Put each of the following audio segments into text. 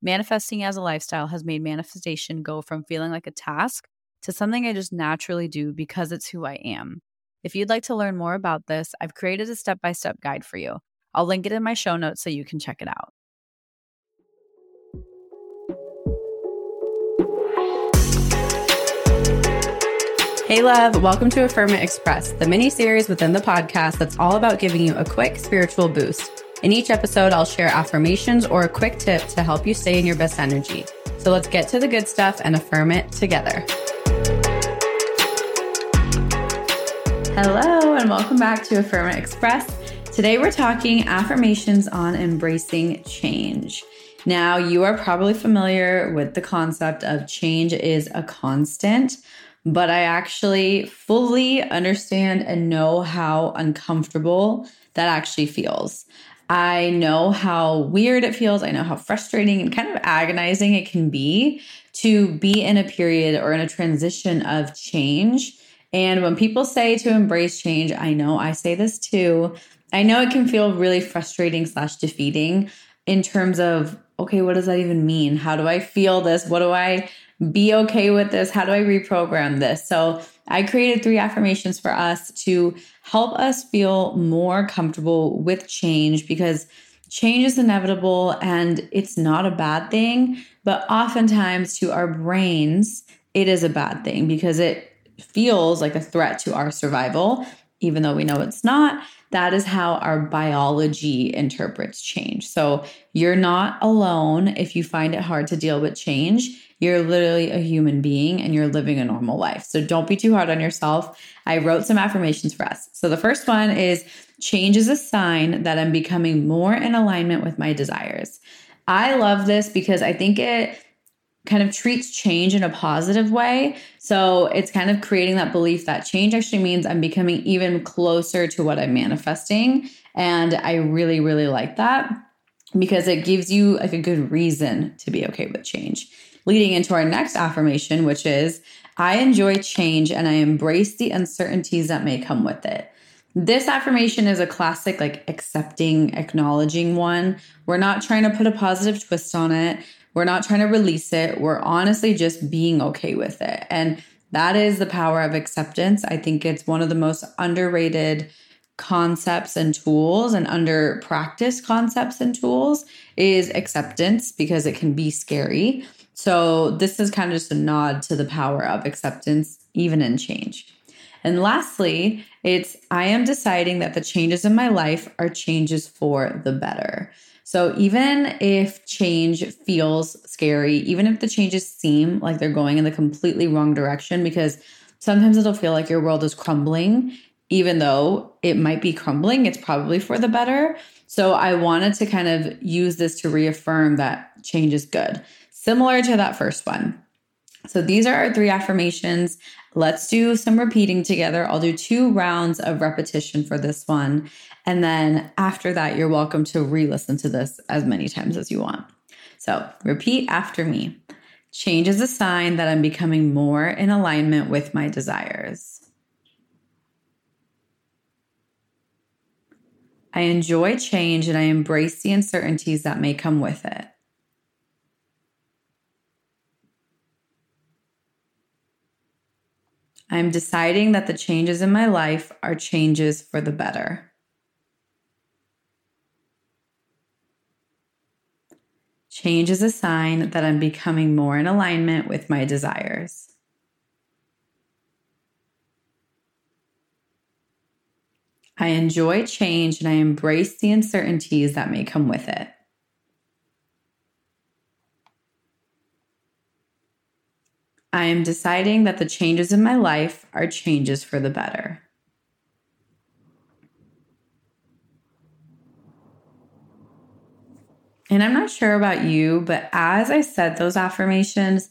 Manifesting as a lifestyle has made manifestation go from feeling like a task to something I just naturally do because it's who I am. If you'd like to learn more about this, I've created a step by step guide for you. I'll link it in my show notes so you can check it out. Hey, love, welcome to Affirm It Express, the mini series within the podcast that's all about giving you a quick spiritual boost. In each episode, I'll share affirmations or a quick tip to help you stay in your best energy. So let's get to the good stuff and affirm it together. Hello, and welcome back to Affirm It Express. Today, we're talking affirmations on embracing change. Now, you are probably familiar with the concept of change is a constant, but I actually fully understand and know how uncomfortable that actually feels. I know how weird it feels. I know how frustrating and kind of agonizing it can be to be in a period or in a transition of change. And when people say to embrace change, I know I say this too. I know it can feel really frustrating slash defeating in terms of, okay, what does that even mean? How do I feel this? What do I be okay with this? How do I reprogram this? So I created three affirmations for us to help us feel more comfortable with change because change is inevitable and it's not a bad thing. But oftentimes, to our brains, it is a bad thing because it feels like a threat to our survival, even though we know it's not. That is how our biology interprets change. So you're not alone if you find it hard to deal with change you're literally a human being and you're living a normal life. So don't be too hard on yourself. I wrote some affirmations for us. So the first one is change is a sign that I'm becoming more in alignment with my desires. I love this because I think it kind of treats change in a positive way. So it's kind of creating that belief that change actually means I'm becoming even closer to what I'm manifesting. And I really, really like that because it gives you like a good reason to be okay with change leading into our next affirmation, which is I enjoy change and I embrace the uncertainties that may come with it. This affirmation is a classic, like accepting, acknowledging one. We're not trying to put a positive twist on it. We're not trying to release it. We're honestly just being okay with it. And that is the power of acceptance. I think it's one of the most underrated concepts and tools and under practice concepts and tools is acceptance because it can be scary. So, this is kind of just a nod to the power of acceptance, even in change. And lastly, it's I am deciding that the changes in my life are changes for the better. So, even if change feels scary, even if the changes seem like they're going in the completely wrong direction, because sometimes it'll feel like your world is crumbling, even though it might be crumbling, it's probably for the better. So, I wanted to kind of use this to reaffirm that change is good similar to that first one. So these are our three affirmations. Let's do some repeating together. I'll do two rounds of repetition for this one. And then after that, you're welcome to re listen to this as many times as you want. So repeat after me. Change is a sign that I'm becoming more in alignment with my desires. I enjoy change and I embrace the uncertainties that may come with it. I'm deciding that the changes in my life are changes for the better. Change is a sign that I'm becoming more in alignment with my desires. I enjoy change and I embrace the uncertainties that may come with it. I am deciding that the changes in my life are changes for the better. And I'm not sure about you, but as I said those affirmations,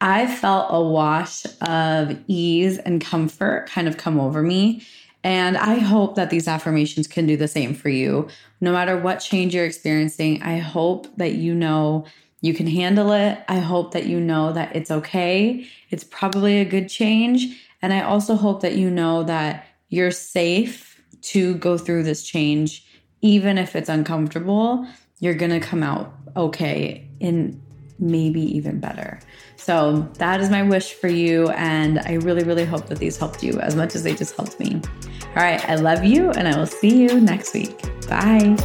I felt a wash of ease and comfort kind of come over me. And I hope that these affirmations can do the same for you. No matter what change you're experiencing, I hope that you know you can handle it. I hope that you know that it's okay. It's probably a good change. And I also hope that you know that you're safe to go through this change, even if it's uncomfortable. You're going to come out okay in maybe even better. So that is my wish for you. And I really, really hope that these helped you as much as they just helped me. All right. I love you and I will see you next week. Bye.